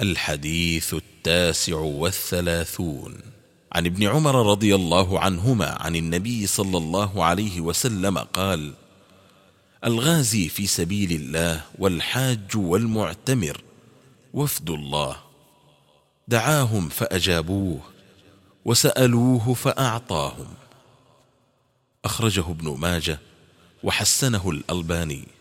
الحديث التاسع والثلاثون. عن ابن عمر رضي الله عنهما عن النبي صلى الله عليه وسلم قال الغازي في سبيل الله والحاج والمعتمر وفد الله. دعاهم فأجابوه وسألوه فأعطاهم. أخرجه ابن ماجه وحسنه الألباني.